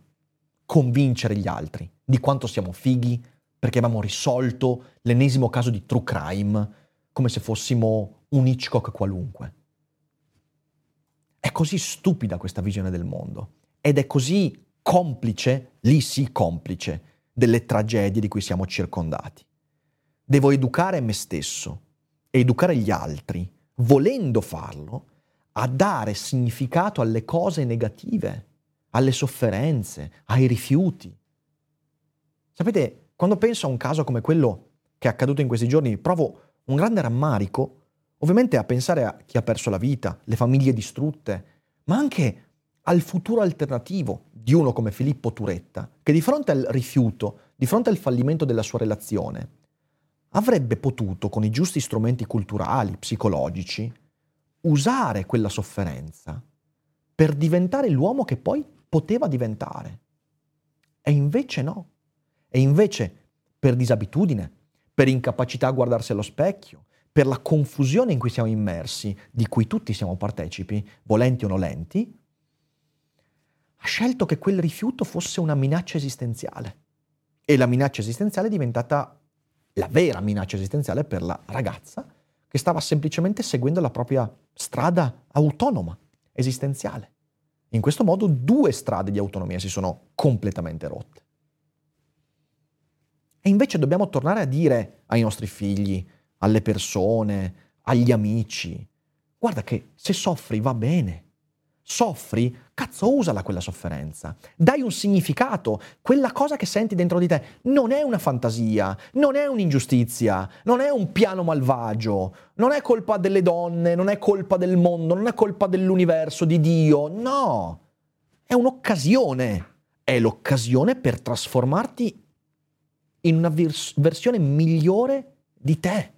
convincere gli altri di quanto siamo fighi perché abbiamo risolto l'ennesimo caso di true crime come se fossimo un Hitchcock qualunque. È così stupida questa visione del mondo ed è così complice, lì sì complice, delle tragedie di cui siamo circondati. Devo educare me stesso e educare gli altri, volendo farlo, a dare significato alle cose negative, alle sofferenze, ai rifiuti. Sapete, quando penso a un caso come quello che è accaduto in questi giorni, provo un grande rammarico Ovviamente a pensare a chi ha perso la vita, le famiglie distrutte, ma anche al futuro alternativo di uno come Filippo Turetta, che di fronte al rifiuto, di fronte al fallimento della sua relazione, avrebbe potuto, con i giusti strumenti culturali, psicologici, usare quella sofferenza per diventare l'uomo che poi poteva diventare. E invece no. E invece, per disabitudine, per incapacità a guardarsi allo specchio, per la confusione in cui siamo immersi, di cui tutti siamo partecipi, volenti o nolenti, ha scelto che quel rifiuto fosse una minaccia esistenziale. E la minaccia esistenziale è diventata la vera minaccia esistenziale per la ragazza che stava semplicemente seguendo la propria strada autonoma, esistenziale. In questo modo due strade di autonomia si sono completamente rotte. E invece dobbiamo tornare a dire ai nostri figli, alle persone, agli amici. Guarda che se soffri va bene. Soffri, cazzo usala quella sofferenza. Dai un significato. Quella cosa che senti dentro di te non è una fantasia, non è un'ingiustizia, non è un piano malvagio, non è colpa delle donne, non è colpa del mondo, non è colpa dell'universo, di Dio. No, è un'occasione. È l'occasione per trasformarti in una vers- versione migliore di te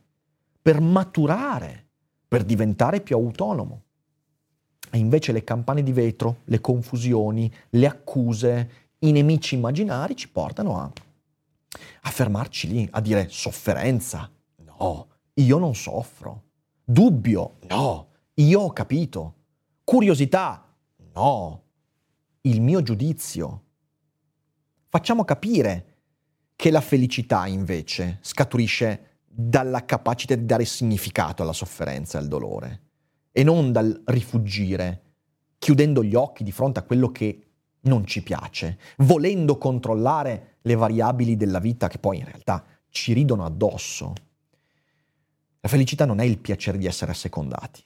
per maturare, per diventare più autonomo. E invece le campane di vetro, le confusioni, le accuse, i nemici immaginari ci portano a, a fermarci lì, a dire sofferenza. No, io non soffro. Dubbio. No, io ho capito. Curiosità. No, il mio giudizio. Facciamo capire che la felicità invece scaturisce dalla capacità di dare significato alla sofferenza e al dolore e non dal rifugire, chiudendo gli occhi di fronte a quello che non ci piace, volendo controllare le variabili della vita che poi in realtà ci ridono addosso. La felicità non è il piacere di essere assecondati.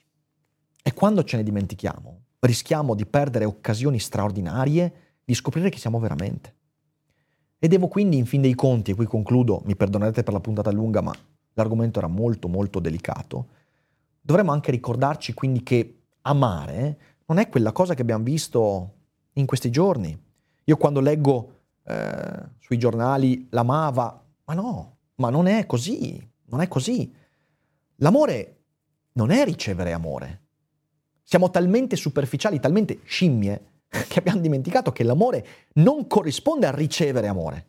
E quando ce ne dimentichiamo, rischiamo di perdere occasioni straordinarie di scoprire chi siamo veramente. E devo quindi, in fin dei conti, e qui concludo, mi perdonerete per la puntata lunga, ma l'argomento era molto molto delicato, dovremmo anche ricordarci quindi che amare non è quella cosa che abbiamo visto in questi giorni. Io quando leggo eh, sui giornali l'amava, ma no, ma non è così, non è così. L'amore non è ricevere amore. Siamo talmente superficiali, talmente scimmie, che abbiamo dimenticato che l'amore non corrisponde a ricevere amore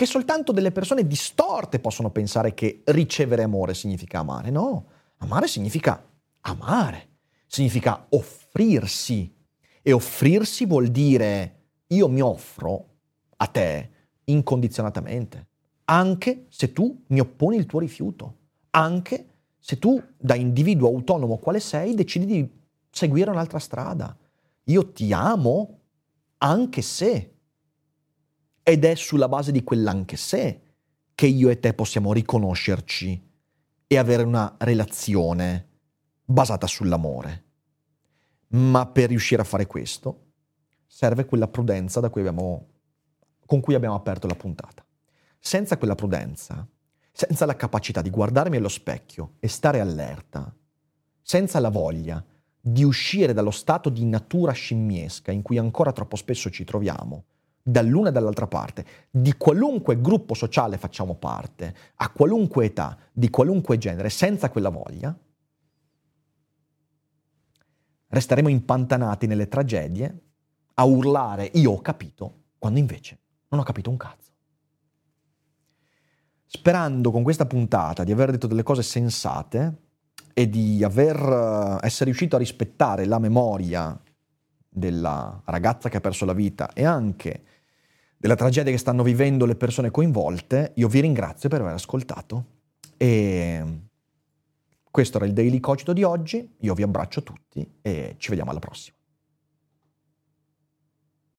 che soltanto delle persone distorte possono pensare che ricevere amore significa amare. No, amare significa amare, significa offrirsi. E offrirsi vuol dire io mi offro a te incondizionatamente, anche se tu mi opponi il tuo rifiuto, anche se tu da individuo autonomo quale sei decidi di seguire un'altra strada. Io ti amo anche se. Ed è sulla base di quell'anche se che io e te possiamo riconoscerci e avere una relazione basata sull'amore. Ma per riuscire a fare questo serve quella prudenza cui abbiamo, con cui abbiamo aperto la puntata. Senza quella prudenza, senza la capacità di guardarmi allo specchio e stare allerta, senza la voglia di uscire dallo stato di natura scimmiesca in cui ancora troppo spesso ci troviamo, dall'una e dall'altra parte, di qualunque gruppo sociale facciamo parte, a qualunque età, di qualunque genere, senza quella voglia, resteremo impantanati nelle tragedie a urlare io ho capito, quando invece non ho capito un cazzo. Sperando con questa puntata di aver detto delle cose sensate, e di aver, eh, essere riuscito a rispettare la memoria della ragazza che ha perso la vita e anche della tragedia che stanno vivendo le persone coinvolte, io vi ringrazio per aver ascoltato e questo era il Daily Cogito di oggi, io vi abbraccio tutti e ci vediamo alla prossima.